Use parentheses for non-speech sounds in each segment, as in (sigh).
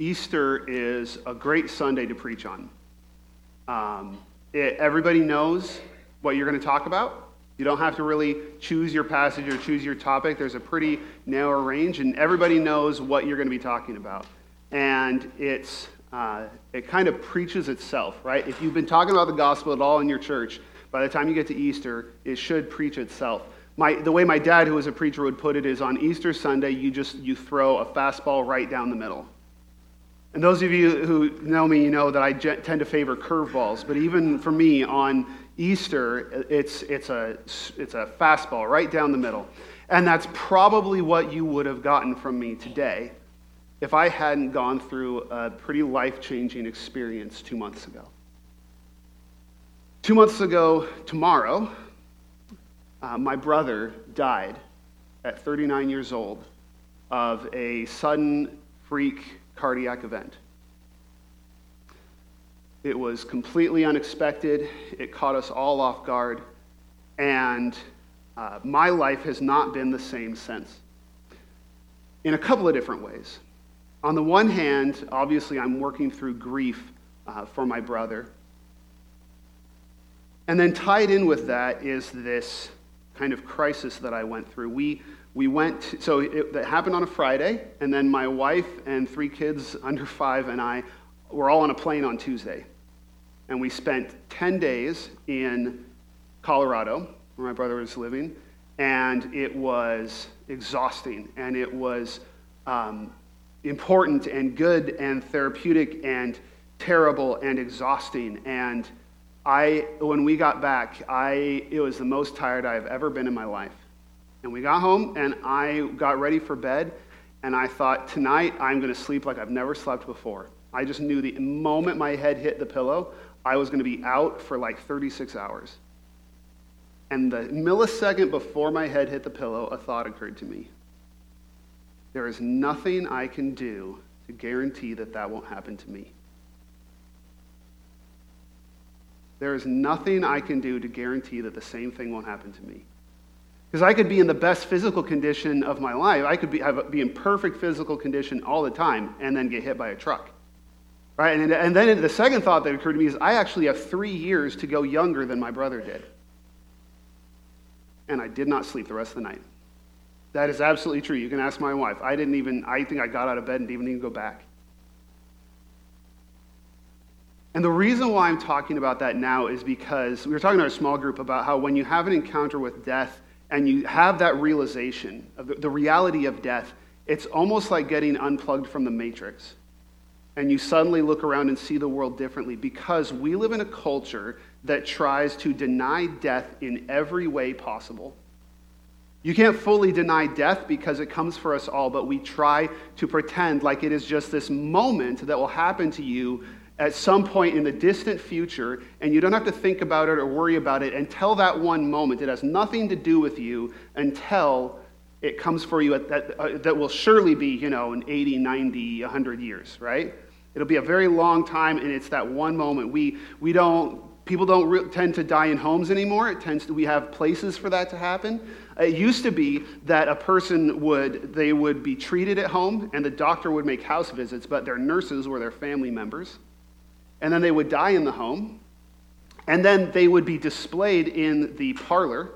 Easter is a great Sunday to preach on. Um, it, everybody knows what you're going to talk about. You don't have to really choose your passage or choose your topic. There's a pretty narrow range, and everybody knows what you're going to be talking about. And it's, uh, it kind of preaches itself, right? If you've been talking about the gospel at all in your church, by the time you get to Easter, it should preach itself. My, the way my dad, who was a preacher, would put it is on Easter Sunday, you just you throw a fastball right down the middle. And those of you who know me, you know that I tend to favor curveballs. But even for me on Easter, it's, it's, a, it's a fastball right down the middle. And that's probably what you would have gotten from me today if I hadn't gone through a pretty life changing experience two months ago. Two months ago, tomorrow, uh, my brother died at 39 years old of a sudden freak cardiac event. It was completely unexpected. It caught us all off guard. And uh, my life has not been the same since in a couple of different ways. On the one hand, obviously, I'm working through grief uh, for my brother. And then tied in with that is this kind of crisis that I went through. We, we went, so it, that happened on a Friday, and then my wife and three kids (laughs) under five and I were all on a plane on Tuesday. And we spent 10 days in Colorado, where my brother was living, and it was exhausting, and it was um, important and good and therapeutic and terrible and exhausting. And I, when we got back, I, it was the most tired I've ever been in my life. And we got home, and I got ready for bed, and I thought, tonight I'm going to sleep like I've never slept before. I just knew the moment my head hit the pillow, I was going to be out for like 36 hours. And the millisecond before my head hit the pillow, a thought occurred to me. There is nothing I can do to guarantee that that won't happen to me. There is nothing I can do to guarantee that the same thing won't happen to me. Because I could be in the best physical condition of my life. I could be, have, be in perfect physical condition all the time and then get hit by a truck. Right? And, and then the second thought that occurred to me is I actually have three years to go younger than my brother did. And I did not sleep the rest of the night. That is absolutely true. You can ask my wife. I didn't even, I think I got out of bed and didn't even go back. And the reason why I'm talking about that now is because we were talking to our small group about how when you have an encounter with death and you have that realization of the, the reality of death, it's almost like getting unplugged from the matrix. And you suddenly look around and see the world differently because we live in a culture that tries to deny death in every way possible. You can't fully deny death because it comes for us all, but we try to pretend like it is just this moment that will happen to you at some point in the distant future, and you don't have to think about it or worry about it until that one moment. It has nothing to do with you until it comes for you at that, uh, that will surely be, you know, in 80, 90, 100 years, right? It'll be a very long time, and it's that one moment. We, we don't, people don't re- tend to die in homes anymore. It tends to, we have places for that to happen. It used to be that a person would, they would be treated at home, and the doctor would make house visits, but their nurses were their family members and then they would die in the home, and then they would be displayed in the parlor,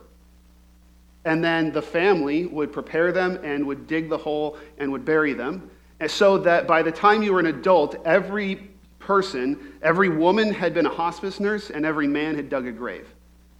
and then the family would prepare them and would dig the hole and would bury them, and so that by the time you were an adult, every person, every woman had been a hospice nurse, and every man had dug a grave.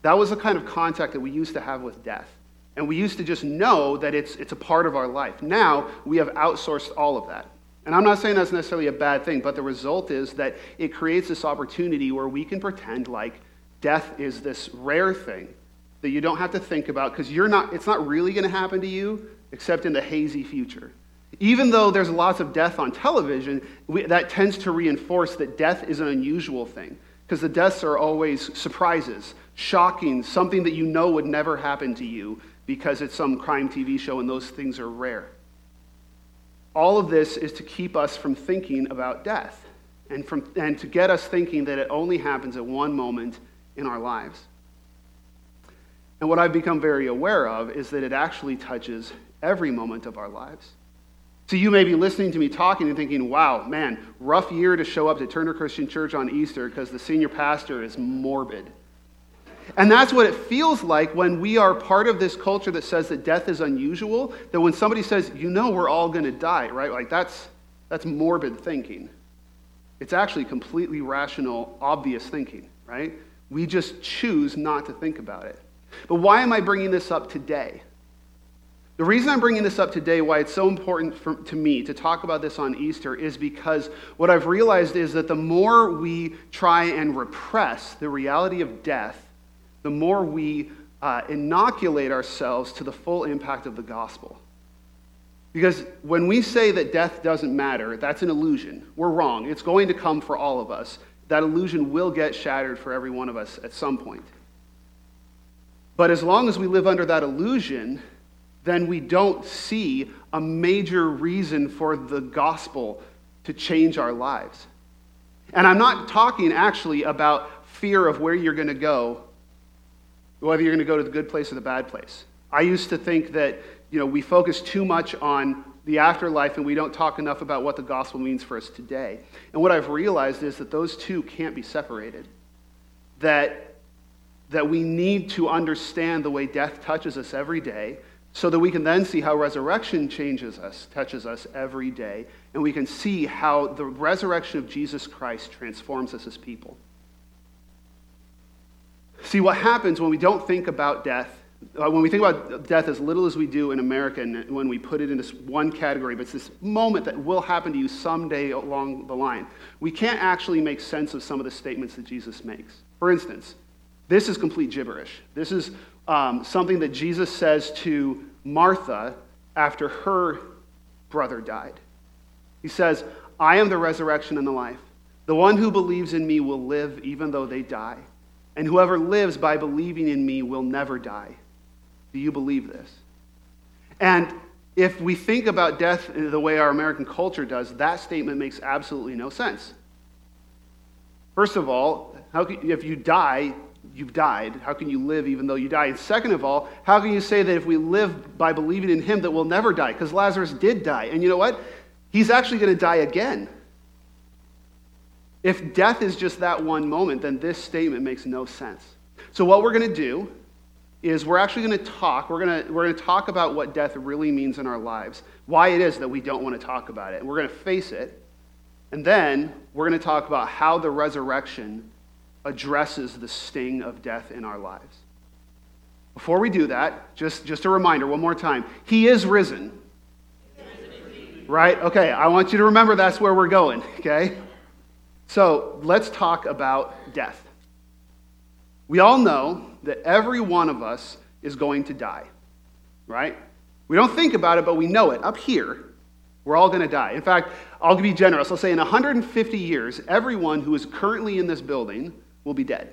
That was the kind of contact that we used to have with death. And we used to just know that it's, it's a part of our life. Now, we have outsourced all of that. And I'm not saying that's necessarily a bad thing, but the result is that it creates this opportunity where we can pretend like death is this rare thing that you don't have to think about because you're not it's not really going to happen to you except in the hazy future. Even though there's lots of death on television, we, that tends to reinforce that death is an unusual thing because the deaths are always surprises, shocking, something that you know would never happen to you because it's some crime TV show and those things are rare. All of this is to keep us from thinking about death and, from, and to get us thinking that it only happens at one moment in our lives. And what I've become very aware of is that it actually touches every moment of our lives. So you may be listening to me talking and thinking, wow, man, rough year to show up to Turner Christian Church on Easter because the senior pastor is morbid. And that's what it feels like when we are part of this culture that says that death is unusual, that when somebody says, you know, we're all going to die, right? Like that's, that's morbid thinking. It's actually completely rational, obvious thinking, right? We just choose not to think about it. But why am I bringing this up today? The reason I'm bringing this up today, why it's so important for, to me to talk about this on Easter, is because what I've realized is that the more we try and repress the reality of death, the more we uh, inoculate ourselves to the full impact of the gospel. Because when we say that death doesn't matter, that's an illusion. We're wrong. It's going to come for all of us. That illusion will get shattered for every one of us at some point. But as long as we live under that illusion, then we don't see a major reason for the gospel to change our lives. And I'm not talking actually about fear of where you're going to go, whether you're going to go to the good place or the bad place. I used to think that you know, we focus too much on the afterlife and we don't talk enough about what the gospel means for us today. And what I've realized is that those two can't be separated. That, that we need to understand the way death touches us every day so that we can then see how resurrection changes us, touches us every day, and we can see how the resurrection of Jesus Christ transforms us as people. See, what happens when we don't think about death, uh, when we think about death as little as we do in America, and when we put it in this one category, but it's this moment that will happen to you someday along the line, we can't actually make sense of some of the statements that Jesus makes. For instance, this is complete gibberish. This is um, something that Jesus says to Martha after her brother died. He says, I am the resurrection and the life. The one who believes in me will live even though they die. And whoever lives by believing in me will never die. Do you believe this? And if we think about death the way our American culture does, that statement makes absolutely no sense. First of all, can, if you die, you've died. How can you live even though you die? And second of all, how can you say that if we live by believing in him that we'll never die? Because Lazarus did die. And you know what? He's actually going to die again. If death is just that one moment, then this statement makes no sense. So what we're going to do is we're actually going to talk we're going to we're going to talk about what death really means in our lives why it is that we don't want to talk about it and we're going to face it and then we're going to talk about how the resurrection addresses the sting of death in our lives. Before we do that, just, just a reminder one more time He is risen. Right? Okay, I want you to remember that's where we're going, okay? So let's talk about death. We all know that every one of us is going to die, right? We don't think about it, but we know it. Up here, we're all going to die. In fact, I'll be generous. I'll say in 150 years, everyone who is currently in this building will be dead.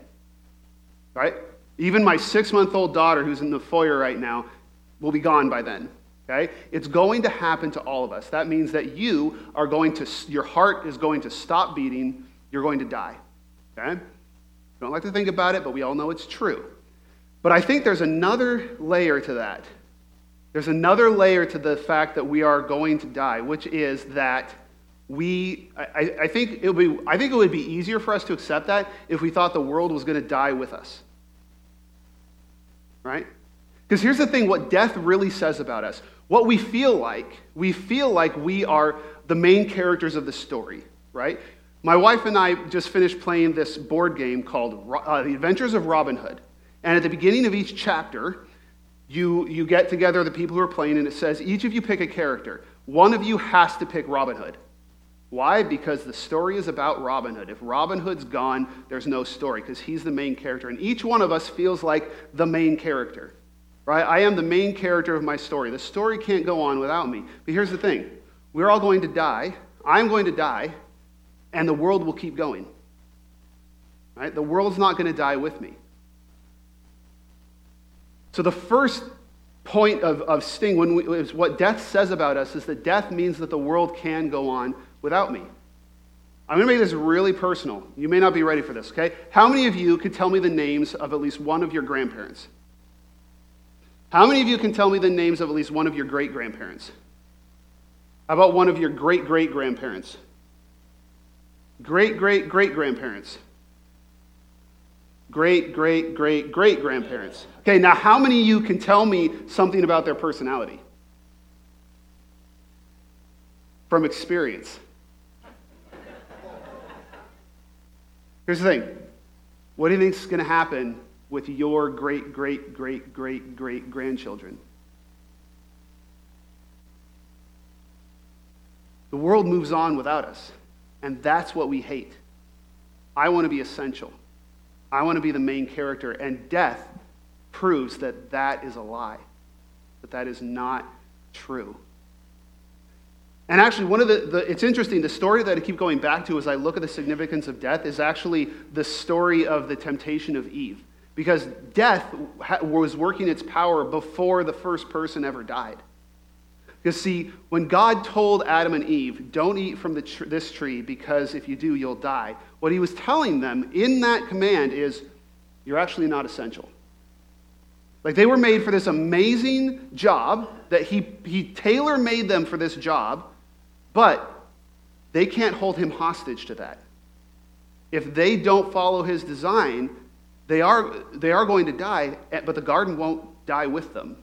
Right? Even my six month old daughter, who's in the foyer right now, will be gone by then. Okay? It's going to happen to all of us. That means that you are going to, your heart is going to stop beating. You're going to die. Okay? Don't like to think about it, but we all know it's true. But I think there's another layer to that. There's another layer to the fact that we are going to die, which is that we, I, I, think it would be, I think it would be easier for us to accept that if we thought the world was going to die with us. Right? Because here's the thing what death really says about us. What we feel like, we feel like we are the main characters of the story, right? My wife and I just finished playing this board game called uh, The Adventures of Robin Hood. And at the beginning of each chapter, you, you get together the people who are playing, and it says, each of you pick a character. One of you has to pick Robin Hood. Why? Because the story is about Robin Hood. If Robin Hood's gone, there's no story because he's the main character. And each one of us feels like the main character, right? I am the main character of my story. The story can't go on without me. But here's the thing we're all going to die. I'm going to die, and the world will keep going. Right? The world's not going to die with me. So the first point of, of sting when we, is what death says about us is that death means that the world can go on without me. I'm going to make this really personal. You may not be ready for this, okay? How many of you could tell me the names of at least one of your grandparents? How many of you can tell me the names of at least one of your great grandparents? How about one of your great great grandparents? Great great great grandparents. Great great great great grandparents. Okay, now how many of you can tell me something about their personality? From experience. Here's the thing what do you think is going to happen with your great, great, great, great, great grandchildren? The world moves on without us, and that's what we hate. I want to be essential. I want to be the main character, and death proves that that is a lie, that that is not true. And actually, one of the, the, it's interesting, the story that I keep going back to as I look at the significance of death is actually the story of the temptation of Eve. Because death was working its power before the first person ever died. Because, see, when God told Adam and Eve, don't eat from tr- this tree because if you do, you'll die, what he was telling them in that command is, you're actually not essential. Like they were made for this amazing job that he, he tailor made them for this job, but they can't hold him hostage to that. If they don't follow his design, they are, they are going to die, eh, but the garden won't die with them.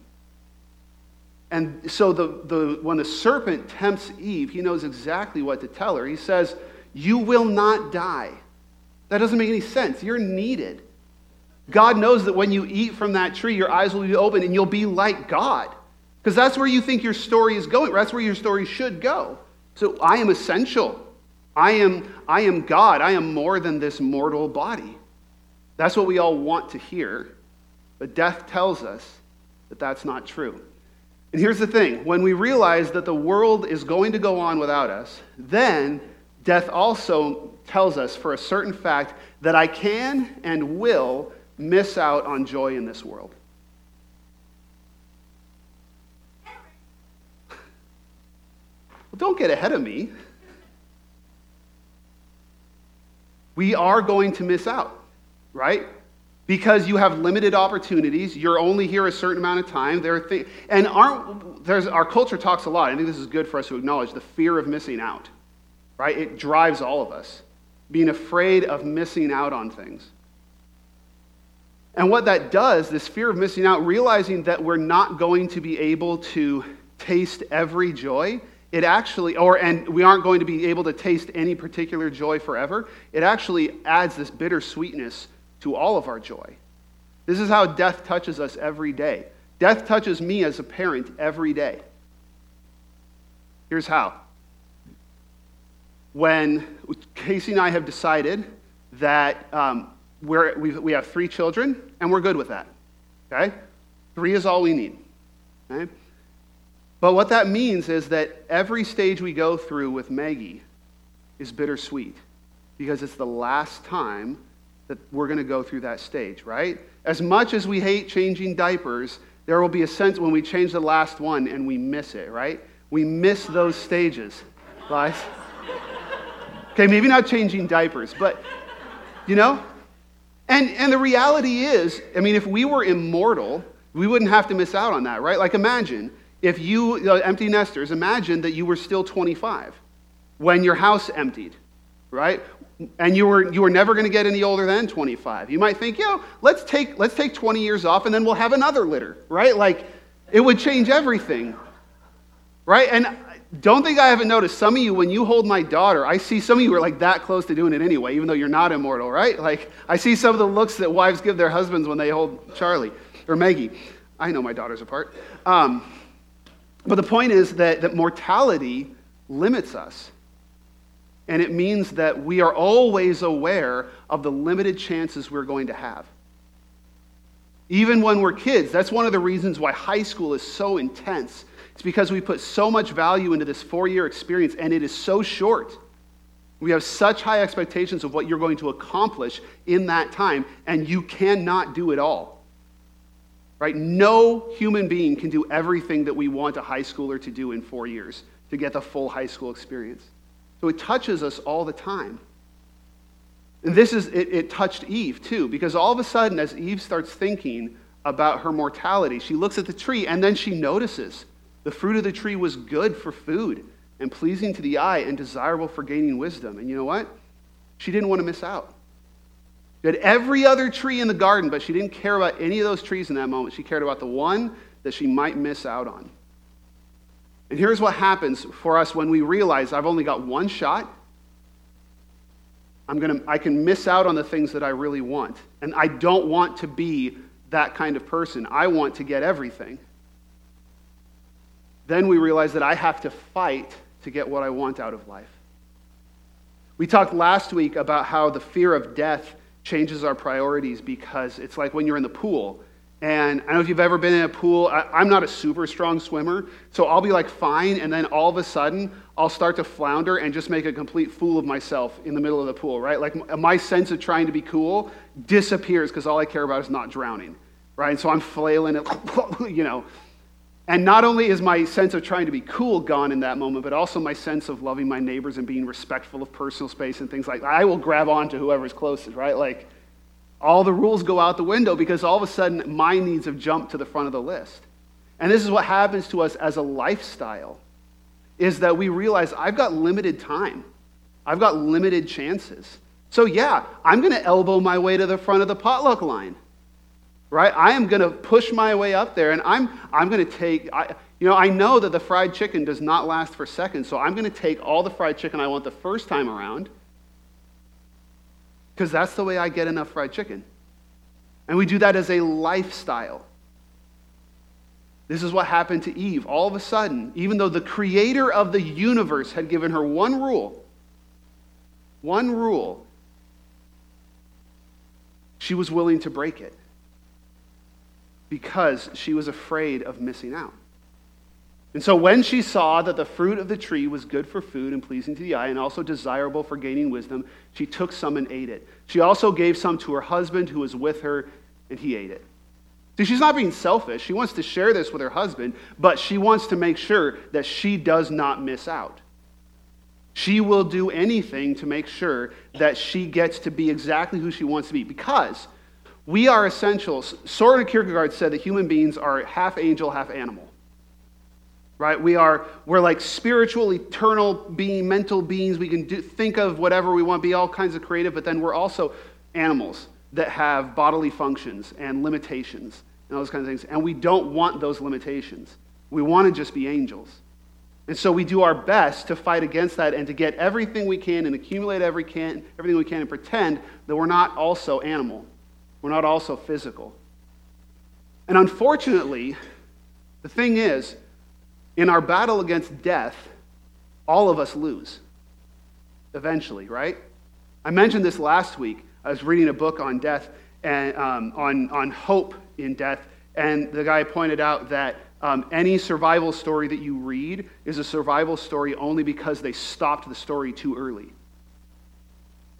And so the, the, when the serpent tempts Eve, he knows exactly what to tell her. He says, You will not die. That doesn't make any sense. You're needed. God knows that when you eat from that tree, your eyes will be open and you'll be like God. Because that's where you think your story is going. That's where your story should go. So I am essential. I am, I am God. I am more than this mortal body. That's what we all want to hear. But death tells us that that's not true. And here's the thing when we realize that the world is going to go on without us, then death also tells us for a certain fact that I can and will miss out on joy in this world. Well, don't get ahead of me. We are going to miss out, right? because you have limited opportunities. You're only here a certain amount of time. There are things, and aren't, there's, our culture talks a lot. I think this is good for us to acknowledge the fear of missing out, right? It drives all of us, being afraid of missing out on things. And what that does, this fear of missing out, realizing that we're not going to be able to taste every joy, it actually, or and we aren't going to be able to taste any particular joy forever, it actually adds this bitter sweetness to all of our joy. This is how death touches us every day. Death touches me as a parent every day. Here's how. When Casey and I have decided that um, we're, we have three children, and we're good with that. Okay? Three is all we need. Okay? But what that means is that every stage we go through with Maggie is bittersweet because it's the last time that we're going to go through that stage, right? As much as we hate changing diapers, there will be a sense when we change the last one and we miss it, right? We miss those stages, guys. Okay, maybe not changing diapers, but you know? And, and the reality is, I mean, if we were immortal, we wouldn't have to miss out on that, right? Like, imagine if you, empty nesters, imagine that you were still 25 when your house emptied, right? and you were, you were never going to get any older than 25. You might think, yo, let's take, let's take 20 years off and then we'll have another litter, right? Like, it would change everything, right? And don't think I haven't noticed some of you, when you hold my daughter, I see some of you are like that close to doing it anyway, even though you're not immortal, right? Like, I see some of the looks that wives give their husbands when they hold Charlie or Maggie. I know my daughters apart. Um, but the point is that, that mortality limits us. And it means that we are always aware of the limited chances we're going to have. Even when we're kids, that's one of the reasons why high school is so intense. It's because we put so much value into this four year experience, and it is so short. We have such high expectations of what you're going to accomplish in that time, and you cannot do it all. Right? No human being can do everything that we want a high schooler to do in four years to get the full high school experience. So it touches us all the time. And this is, it, it touched Eve too, because all of a sudden, as Eve starts thinking about her mortality, she looks at the tree and then she notices the fruit of the tree was good for food. and pleasing to the eye and desirable for gaining wisdom. And you know what? She didn't want to miss out. She had every other tree in the garden, but she didn't care about any of those trees in that moment. She cared about the one that she might miss out on. And here's what happens for us when we realize I've only got one shot. I'm gonna, I can miss out on the things that I really want. And I don't want to be that kind of person. I want to get everything. Then we realize that I have to fight to get what I want out of life. We talked last week about how the fear of death changes our priorities because it's like when you're in the pool. And I don't know if you've ever been in a pool. I, am not a super strong swimmer, so I'll be like fine, and then all of a sudden I'll start to flounder and just make a complete fool of myself in the middle of the pool, right? Like my sense of trying to be cool disappears because all I care about is not drowning, right? And so I'm flailing, (laughs) you know. And not only is my sense of trying to be cool gone in that moment, but also my sense of loving my neighbors and being respectful of personal space and things like that. I will grab on to whoever's closest, right? Like, all the rules go out the window because all of a sudden my needs have jumped to the front of the list. And this is what happens to us as a lifestyle is that we realize I've got limited time. I've got limited chances. So yeah, I'm going to elbow my way to the front of the potluck line. Right? I am going to push my way up there and I'm I'm going to take I, you know, I know that the fried chicken does not last for seconds, so I'm going to take all the fried chicken I want the first time around because that's the way I get enough fried chicken. And we do that as a lifestyle. This is what happened to Eve. All of a sudden, even though the creator of the universe had given her one rule, one rule, she was willing to break it because she was afraid of missing out. And so when she saw that the fruit of the tree was good for food and pleasing to the eye and also desirable for gaining wisdom, she took some and ate it. She also gave some to her husband who was with her, and he ate it. See, she's not being selfish. She wants to share this with her husband, but she wants to make sure that she does not miss out. She will do anything to make sure that she gets to be exactly who she wants to be because we are essentials. Soren Kierkegaard said that human beings are half angel, half animal right? We are we're like spiritual eternal being mental beings. We can do, think of whatever we want be all kinds of creative but then we're also animals that have bodily functions and limitations and all those kinds of things. And we don't want those limitations. We want to just be angels. And so we do our best to fight against that and to get everything we can and accumulate every can, everything we can and pretend that we're not also animal. We're not also physical. And unfortunately the thing is in our battle against death, all of us lose eventually, right? I mentioned this last week. I was reading a book on death and um, on, on hope in death, and the guy pointed out that um, any survival story that you read is a survival story only because they stopped the story too early.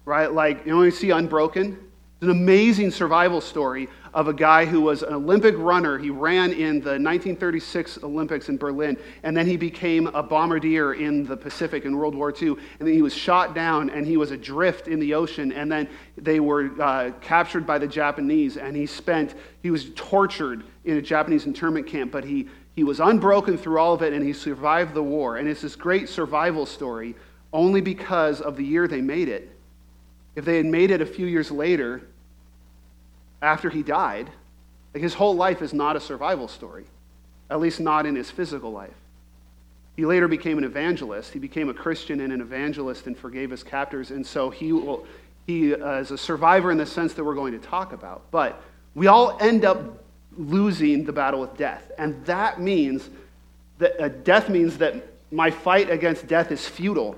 Right? Like, you know, see Unbroken? It's an amazing survival story of a guy who was an Olympic runner. He ran in the 1936 Olympics in Berlin, and then he became a bombardier in the Pacific in World War II. And then he was shot down, and he was adrift in the ocean. And then they were uh, captured by the Japanese, and he spent, he was tortured in a Japanese internment camp, but he, he was unbroken through all of it, and he survived the war. And it's this great survival story only because of the year they made it. If they had made it a few years later, after he died. Like his whole life is not a survival story, at least not in his physical life. He later became an evangelist. He became a Christian and an evangelist and forgave his captors. And so he, will, he uh, is a survivor in the sense that we're going to talk about. But we all end up losing the battle with death. And that means that uh, death means that my fight against death is futile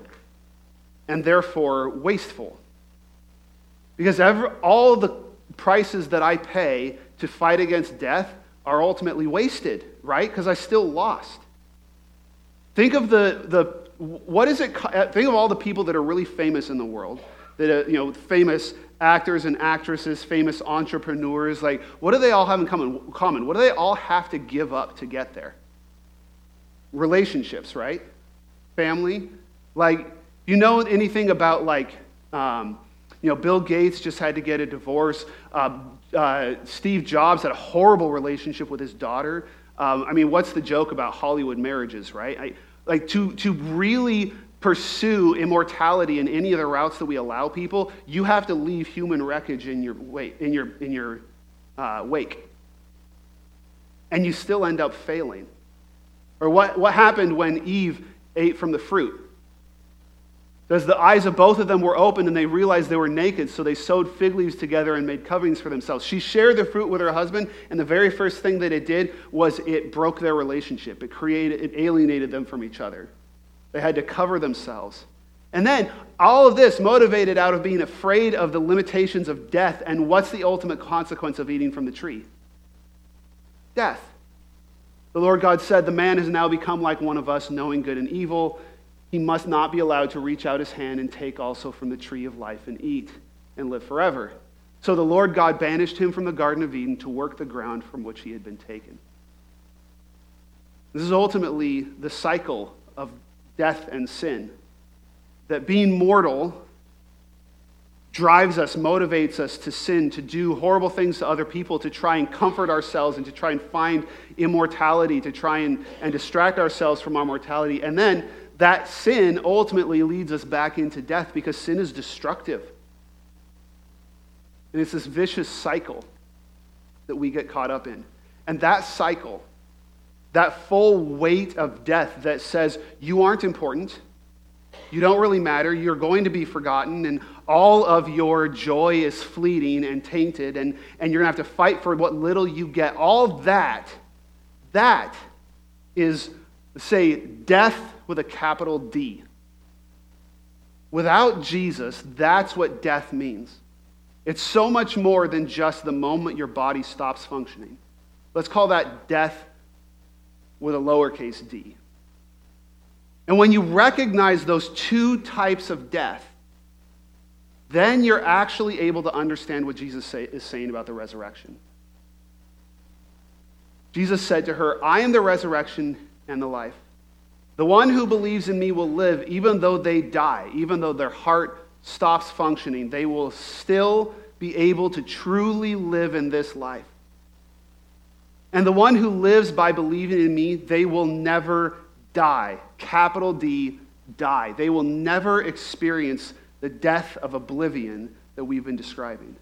and therefore wasteful. Because every, all the prices that I pay to fight against death are ultimately wasted, right? Because I still lost. Think of the, the what is it, think of all the people that are really famous in the world, that, are, you know, famous actors and actresses, famous entrepreneurs, like, what do they all have in common? common? What do they all have to give up to get there? Relationships, right? Family. Like, you know anything about, like, um, you know, Bill Gates just had to get a divorce. Uh, uh, Steve Jobs had a horrible relationship with his daughter. Um, I mean, what's the joke about Hollywood marriages, right? I, like to, to really pursue immortality in any of the routes that we allow people, you have to leave human wreckage in your, wake, in your, in your uh, wake. And you still end up failing. Or what, what happened when Eve ate from the fruit? As the eyes of both of them were opened and they realized they were naked, so they sewed fig leaves together and made coverings for themselves. She shared the fruit with her husband, and the very first thing that it did was it broke their relationship. It created, it alienated them from each other. They had to cover themselves. And then all of this motivated out of being afraid of the limitations of death. And what's the ultimate consequence of eating from the tree? Death. The Lord God said, The man has now become like one of us, knowing good and evil. He must not be allowed to reach out his hand and take also from the tree of life and eat and live forever. So the Lord God banished him from the Garden of Eden to work the ground from which he had been taken. This is ultimately the cycle of death and sin. That being mortal drives us, motivates us to sin, to do horrible things to other people, to try and comfort ourselves and to try and find immortality, to try and, and distract ourselves from our mortality. And then that sin ultimately leads us back into death because sin is destructive. And it's this vicious cycle that we get caught up in. And that cycle that full weight of death that says, you aren't important, you don't really matter, you're going to be forgotten, and all of your joy is fleeting and tainted, and, and you're going to have to fight for what little you get. All that, that is, say, death with a capital D. Without Jesus, that's what death means. It's so much more than just the moment your body stops functioning. Let's call that death with a lowercase d. And when you recognize those two types of death, then you're actually able to understand what Jesus say, is saying about the resurrection. Jesus said to her, I am the resurrection and the life. The one who believes in me will live even though they die, even though their heart stops functioning. They will still be able to truly live in this life. And the one who lives by believing in me, they will never die. Capital D, die. They will never experience the death of oblivion that we've been describing.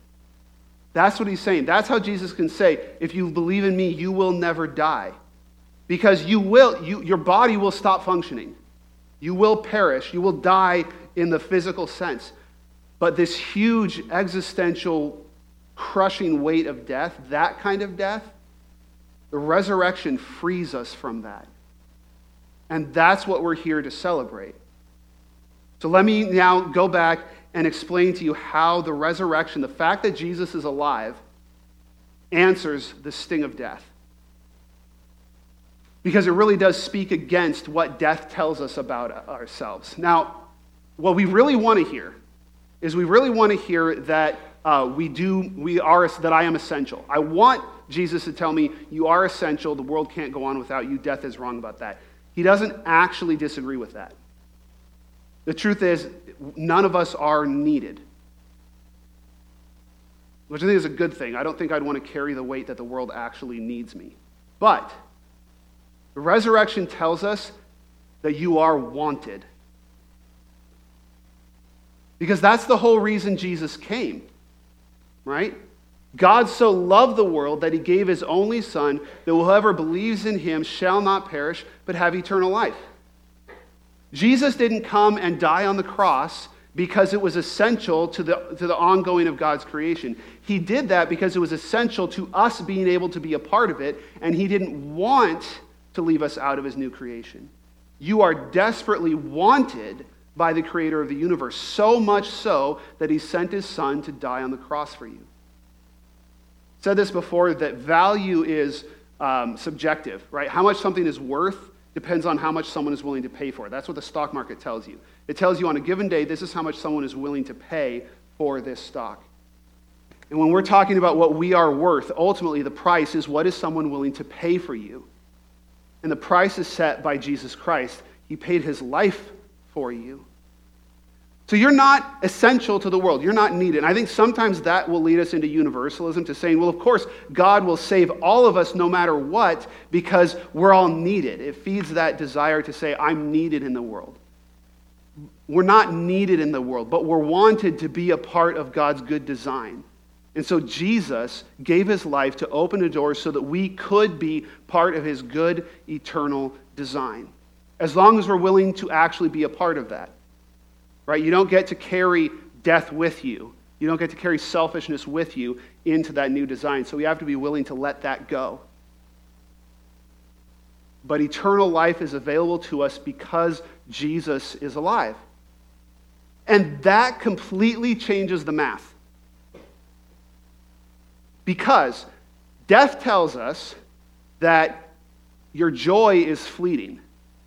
That's what he's saying. That's how Jesus can say, if you believe in me, you will never die. Because you will, you, your body will stop functioning. You will perish. You will die in the physical sense. But this huge existential, crushing weight of death, that kind of death, the resurrection frees us from that. And that's what we're here to celebrate. So let me now go back and explain to you how the resurrection, the fact that Jesus is alive, answers the sting of death. Because it really does speak against what death tells us about ourselves. Now, what we really want to hear is we really want to hear that uh, we do, we are, that I am essential. I want Jesus to tell me, You are essential. The world can't go on without you. Death is wrong about that. He doesn't actually disagree with that. The truth is, none of us are needed, which I think is a good thing. I don't think I'd want to carry the weight that the world actually needs me. But the resurrection tells us that you are wanted. Because that's the whole reason Jesus came, right? God so loved the world that he gave his only Son, that whoever believes in him shall not perish, but have eternal life. Jesus didn't come and die on the cross because it was essential to the, to the ongoing of God's creation. He did that because it was essential to us being able to be a part of it, and he didn't want to leave us out of his new creation. You are desperately wanted by the creator of the universe, so much so that he sent his son to die on the cross for you I said this before that value is um, subjective, right? How much something is worth depends on how much someone is willing to pay for it. That's what the stock market tells you. It tells you on a given day, this is how much someone is willing to pay for this stock. And when we're talking about what we are worth, ultimately the price is what is someone willing to pay for you. And the price is set by Jesus Christ. He paid his life for you. So you're not essential to the world. You're not needed. And I think sometimes that will lead us into universalism to saying, well, of course, God will save all of us no matter what because we're all needed. It feeds that desire to say, I'm needed in the world. We're not needed in the world, but we're wanted to be a part of God's good design. And so Jesus gave his life to open a door so that we could be part of his good eternal design. As long as we're willing to actually be a part of that. Right? You don't get to carry death with you. You don't get to carry selfishness with you into that new design. So we have to be willing to let that go. But eternal life is available to us because Jesus is alive. And that completely changes the math. Because death tells us that your joy is fleeting.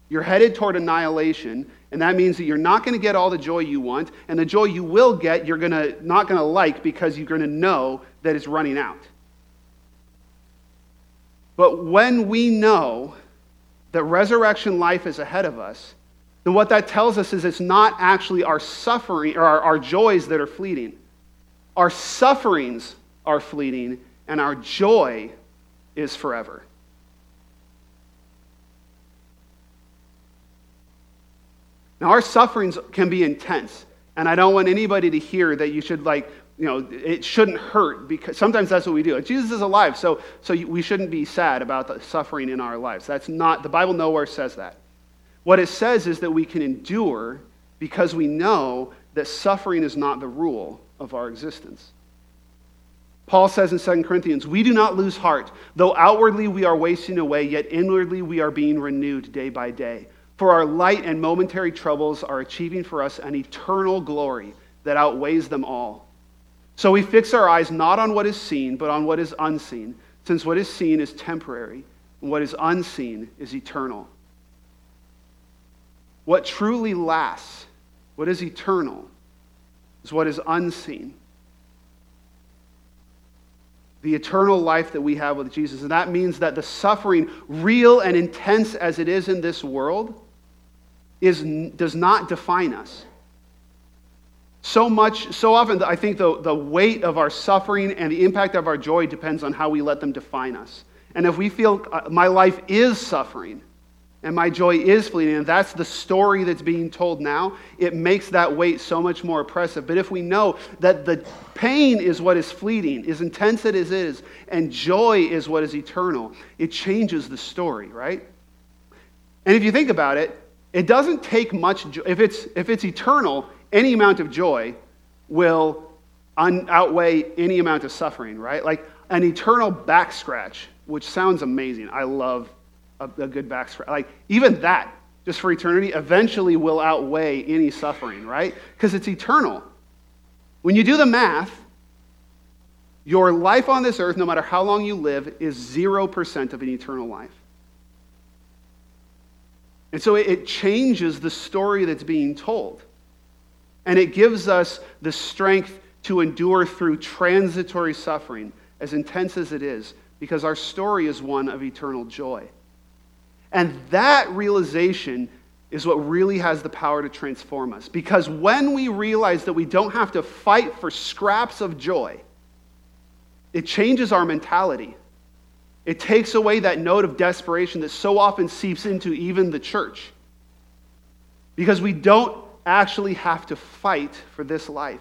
You're headed toward annihilation, and that means that you're not going to get all the joy you want, and the joy you will get, you're gonna, not going to like because you're going to know that it's running out. But when we know that resurrection life is ahead of us, then what that tells us is it's not actually our suffering or our, our joys that are fleeting. Our sufferings are fleeting, and our joy is forever. Now, our sufferings can be intense, and I don't want anybody to hear that you should, like, you know, it shouldn't hurt because sometimes that's what we do. Jesus is alive, so, so we shouldn't be sad about the suffering in our lives. That's not, the Bible nowhere says that. What it says is that we can endure because we know that suffering is not the rule of our existence. Paul says in 2 Corinthians, We do not lose heart. Though outwardly we are wasting away, yet inwardly we are being renewed day by day. For our light and momentary troubles are achieving for us an eternal glory that outweighs them all. So we fix our eyes not on what is seen, but on what is unseen, since what is seen is temporary, and what is unseen is eternal. What truly lasts, what is eternal, is what is unseen the eternal life that we have with Jesus. And that means that the suffering, real and intense as it is in this world, is, does not define us. So much, so often, I think the, the weight of our suffering and the impact of our joy depends on how we let them define us. And if we feel uh, my life is suffering, and my joy is fleeting, and that's the story that's being told now, it makes that weight so much more oppressive. But if we know that the pain is what is fleeting, as intense as it is, and joy is what is eternal, it changes the story, right? And if you think about it, it doesn't take much, if, it's, if it's eternal, any amount of joy will un- outweigh any amount of suffering, right? Like an eternal back scratch, which sounds amazing. I love a, a good back scratch. Like, even that, just for eternity, eventually will outweigh any suffering, right? Because it's eternal. When you do the math, your life on this earth, no matter how long you live, is 0% of an eternal life. And so it changes the story that's being told. And it gives us the strength to endure through transitory suffering, as intense as it is, because our story is one of eternal joy. And that realization is what really has the power to transform us. Because when we realize that we don't have to fight for scraps of joy, it changes our mentality. It takes away that note of desperation that so often seeps into even the church. Because we don't actually have to fight for this life.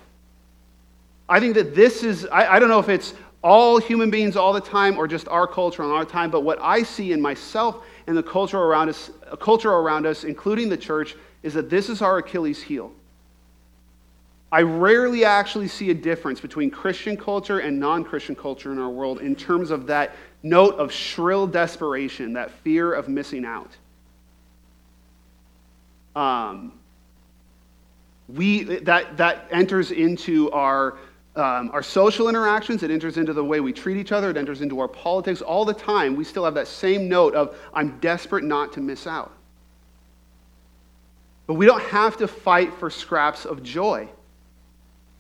I think that this is, I, I, don't know if it's all human beings all the time or just our culture on our time, but what I see in myself and the culture around us, culture around us, including the church, is that this is our Achilles heel. I rarely actually see a difference between Christian culture and non Christian culture in our world in terms of that note of shrill desperation, that fear of missing out. Um, we, that, that enters into our um, our social interactions, it enters into the way we treat each other, it enters into our politics. All the time, we still have that same note of, I'm desperate not to miss out. But we don't have to fight for scraps of joy.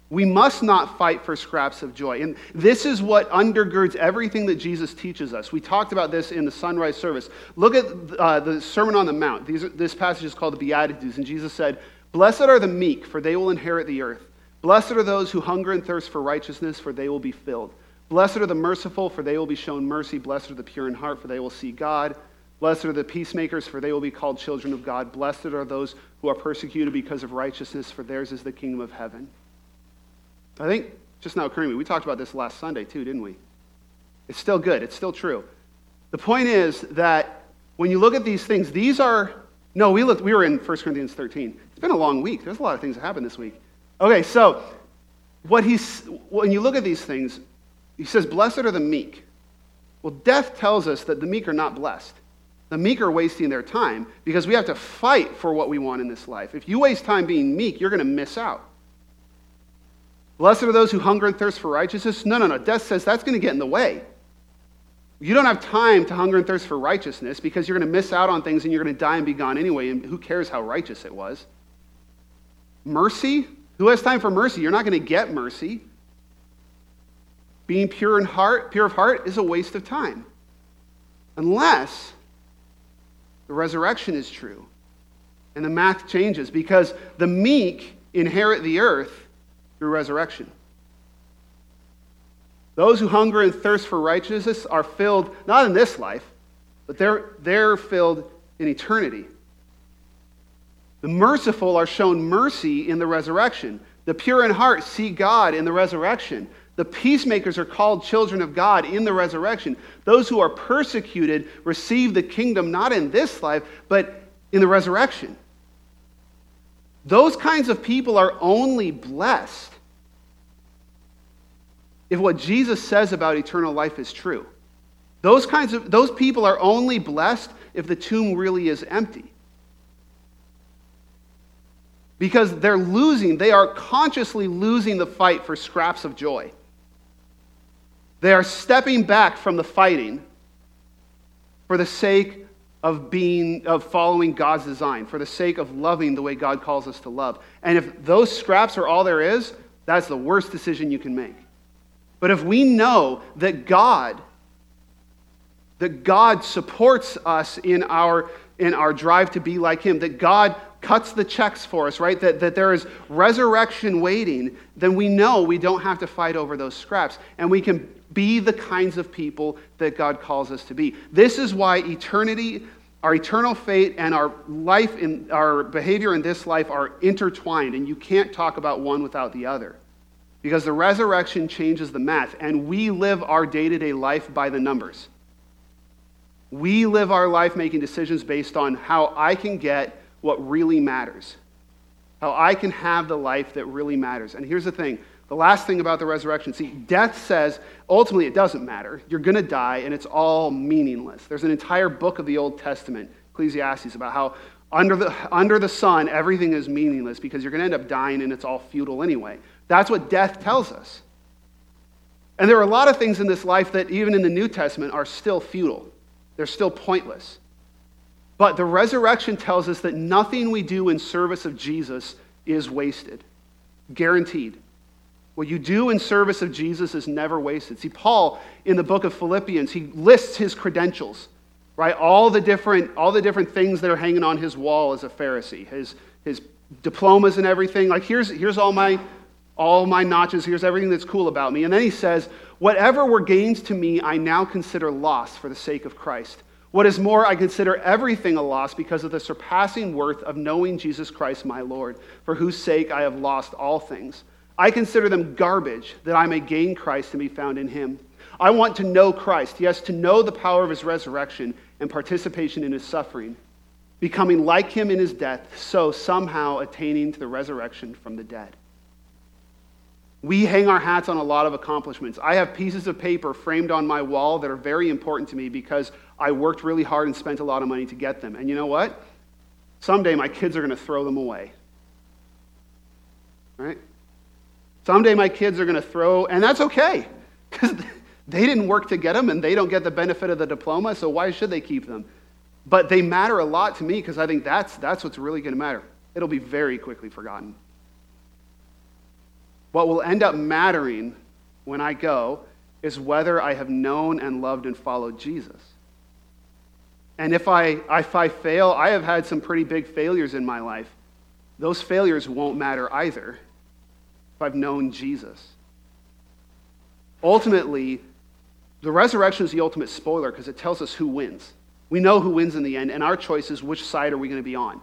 We must not fight for scraps of joy. And this is what undergirds everything that Jesus teaches us. We talked about this in the sunrise service. Look at uh, the Sermon on the Mount. These, this passage is called the Beatitudes. And Jesus said, Blessed are the meek, for they will inherit the earth. Blessed are those who hunger and thirst for righteousness, for they will be filled. Blessed are the merciful, for they will be shown mercy. Blessed are the pure in heart, for they will see God. Blessed are the peacemakers, for they will be called children of God. Blessed are those who are persecuted because of righteousness, for theirs is the kingdom of heaven. I think, just now occurring to me, we talked about this last Sunday too, didn't we? It's still good, it's still true. The point is that when you look at these things, these are, no, we, looked, we were in 1 Corinthians 13. It's been a long week. There's a lot of things that happened this week. Okay, so what he's, when you look at these things, he says, Blessed are the meek. Well, death tells us that the meek are not blessed. The meek are wasting their time because we have to fight for what we want in this life. If you waste time being meek, you're going to miss out. Blessed are those who hunger and thirst for righteousness. No, no, no. Death says that's going to get in the way. You don't have time to hunger and thirst for righteousness because you're going to miss out on things and you're going to die and be gone anyway, and who cares how righteous it was? Mercy? Who has time for mercy? You're not going to get mercy. Being pure in heart, pure of heart is a waste of time. Unless the resurrection is true. And the math changes because the meek inherit the earth through resurrection. Those who hunger and thirst for righteousness are filled not in this life, but they're, they're filled in eternity. The merciful are shown mercy in the resurrection. The pure in heart see God in the resurrection. The peacemakers are called children of God in the resurrection. Those who are persecuted receive the kingdom not in this life, but in the resurrection. Those kinds of people are only blessed if what Jesus says about eternal life is true. Those kinds of those people are only blessed if the tomb really is empty. Because they're losing, they are consciously losing the fight for scraps of joy. They are stepping back from the fighting for the sake of being of following God's design, for the sake of loving the way God calls us to love. And if those scraps are all there is, that's the worst decision you can make. But if we know that God that God supports us in our in our drive to be like him, that God cuts the checks for us, right? That, that there is resurrection waiting, then we know we don't have to fight over those scraps. And we can be the kinds of people that God calls us to be. This is why eternity, our eternal fate, and our life in our behavior in this life are intertwined, and you can't talk about one without the other. Because the resurrection changes the math, and we live our day to day life by the numbers. We live our life making decisions based on how I can get what really matters, how I can have the life that really matters. And here's the thing the last thing about the resurrection see, death says ultimately it doesn't matter. You're going to die and it's all meaningless. There's an entire book of the Old Testament, Ecclesiastes, about how under the, under the sun everything is meaningless because you're going to end up dying and it's all futile anyway. That's what death tells us. And there are a lot of things in this life that, even in the New Testament, are still futile, they're still pointless. But the resurrection tells us that nothing we do in service of Jesus is wasted, guaranteed. What you do in service of Jesus is never wasted. See, Paul in the book of Philippians, he lists his credentials, right? All the different, all the different things that are hanging on his wall as a Pharisee, his, his diplomas and everything. Like, here's, here's all my, all my notches, here's everything that's cool about me. And then he says, Whatever were gains to me, I now consider loss for the sake of Christ. What is more, I consider everything a loss because of the surpassing worth of knowing Jesus Christ my Lord, for whose sake I have lost all things. I consider them garbage that I may gain Christ and be found in him. I want to know Christ, yes, to know the power of his resurrection and participation in his suffering, becoming like him in his death, so somehow attaining to the resurrection from the dead. We hang our hats on a lot of accomplishments. I have pieces of paper framed on my wall that are very important to me because I worked really hard and spent a lot of money to get them. And you know what? Someday my kids are going to throw them away. Right? Someday my kids are going to throw, and that's okay, because (laughs) they didn't work to get them and they don't get the benefit of the diploma, so why should they keep them? But they matter a lot to me because I think that's, that's what's really going to matter. It'll be very quickly forgotten. What will end up mattering when I go is whether I have known and loved and followed Jesus. And if I, if I fail, I have had some pretty big failures in my life those failures won't matter either if I've known Jesus. Ultimately, the resurrection is the ultimate spoiler because it tells us who wins. We know who wins in the end, and our choice is which side are we going to be on.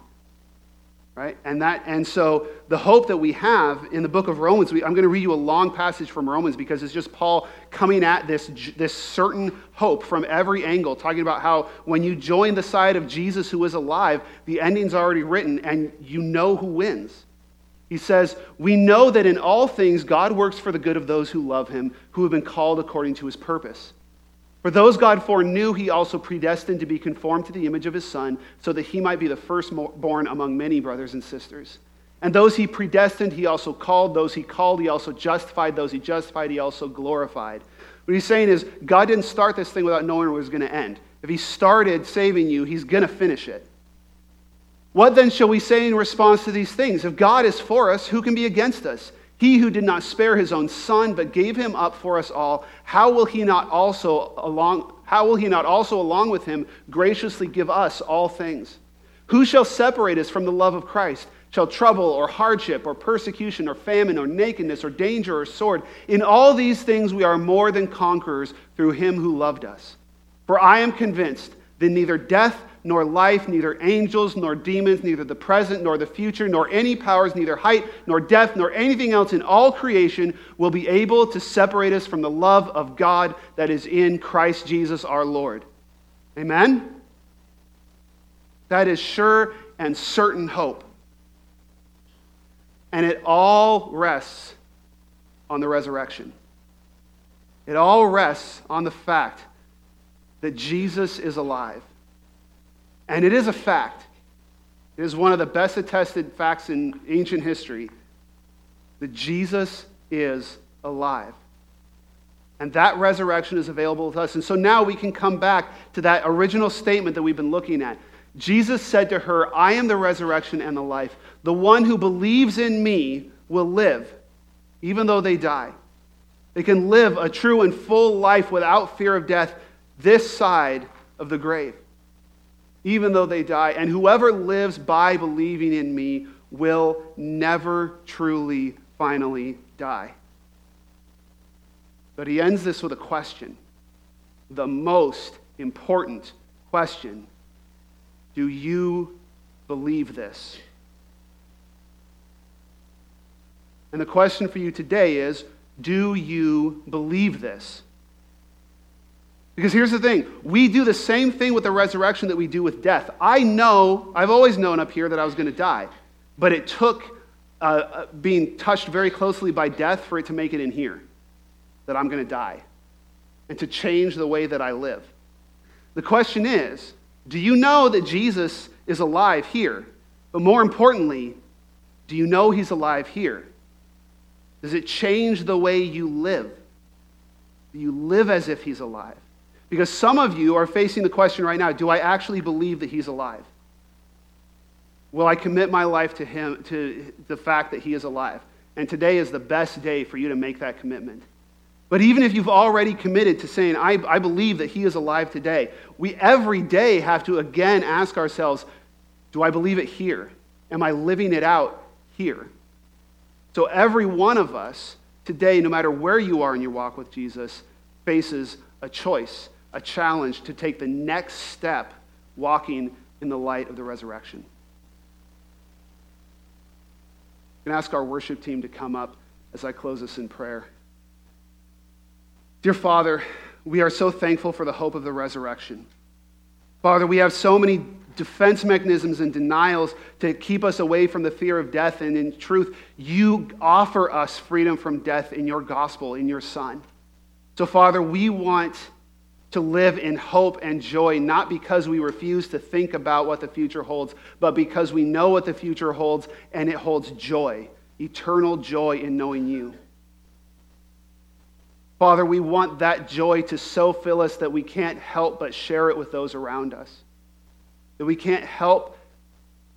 Right? And, that, and so the hope that we have in the book of Romans, we, I'm going to read you a long passage from Romans because it's just Paul coming at this, this certain hope from every angle, talking about how when you join the side of Jesus who is alive, the ending's already written and you know who wins. He says, We know that in all things God works for the good of those who love him, who have been called according to his purpose. For those God foreknew, he also predestined to be conformed to the image of his Son, so that he might be the firstborn among many brothers and sisters. And those he predestined, he also called. Those he called, he also justified. Those he justified, he also glorified. What he's saying is, God didn't start this thing without knowing where it was going to end. If he started saving you, he's going to finish it. What then shall we say in response to these things? If God is for us, who can be against us? He who did not spare his own son, but gave him up for us all, how will he not also along, how will he not also along with him graciously give us all things? Who shall separate us from the love of Christ? Shall trouble or hardship or persecution or famine or nakedness or danger or sword? In all these things we are more than conquerors through him who loved us. For I am convinced that neither death nor life, neither angels, nor demons, neither the present, nor the future, nor any powers, neither height, nor depth, nor anything else in all creation will be able to separate us from the love of God that is in Christ Jesus our Lord. Amen? That is sure and certain hope. And it all rests on the resurrection. It all rests on the fact that Jesus is alive. And it is a fact. It is one of the best attested facts in ancient history that Jesus is alive. And that resurrection is available to us. And so now we can come back to that original statement that we've been looking at. Jesus said to her, I am the resurrection and the life. The one who believes in me will live, even though they die. They can live a true and full life without fear of death this side of the grave even though they die. And whoever lives by believing in me will never truly, finally die. But he ends this with a question the most important question Do you believe this? And the question for you today is Do you believe this? Because here's the thing we do the same thing with the resurrection that we do with death. I know, I've always known up here that I was going to die, but it took uh, uh, being touched very closely by death for it to make it in here that I'm going to die and to change the way that I live. The question is do you know that Jesus is alive here? But more importantly, do you know he's alive here? Does it change the way you live? Do you live as if he's alive? Because some of you are facing the question right now do I actually believe that he's alive? Will I commit my life to him, to the fact that he is alive? And today is the best day for you to make that commitment. But even if you've already committed to saying, I, I believe that he is alive today, we every day have to again ask ourselves, do I believe it here? Am I living it out here? So every one of us today, no matter where you are in your walk with Jesus, faces a choice a challenge to take the next step walking in the light of the resurrection. I'm going to ask our worship team to come up as I close this in prayer. Dear Father, we are so thankful for the hope of the resurrection. Father, we have so many defense mechanisms and denials to keep us away from the fear of death. And in truth, you offer us freedom from death in your gospel, in your Son. So, Father, we want to live in hope and joy, not because we refuse to think about what the future holds, but because we know what the future holds and it holds joy, eternal joy in knowing you. Father, we want that joy to so fill us that we can't help but share it with those around us. That we can't help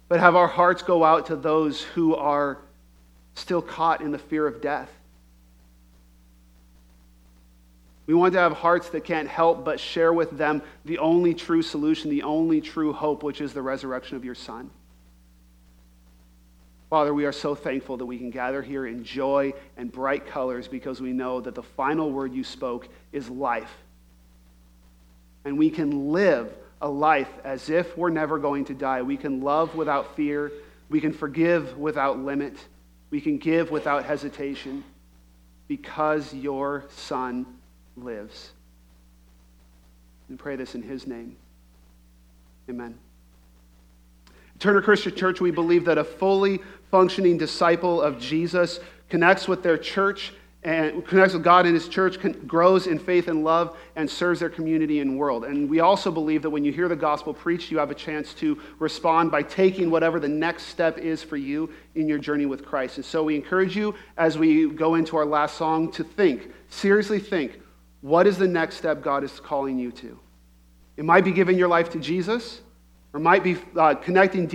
but have our hearts go out to those who are still caught in the fear of death. We want to have hearts that can't help but share with them the only true solution, the only true hope, which is the resurrection of your Son. Father, we are so thankful that we can gather here in joy and bright colors because we know that the final word you spoke is life. And we can live a life as if we're never going to die. We can love without fear. We can forgive without limit. We can give without hesitation because your Son lives. And pray this in his name. Amen. Turner Christian Church, we believe that a fully functioning disciple of Jesus connects with their church and connects with God and His church, grows in faith and love, and serves their community and world. And we also believe that when you hear the gospel preached, you have a chance to respond by taking whatever the next step is for you in your journey with Christ. And so we encourage you as we go into our last song to think, seriously think, what is the next step God is calling you to? It might be giving your life to Jesus, or might be uh, connecting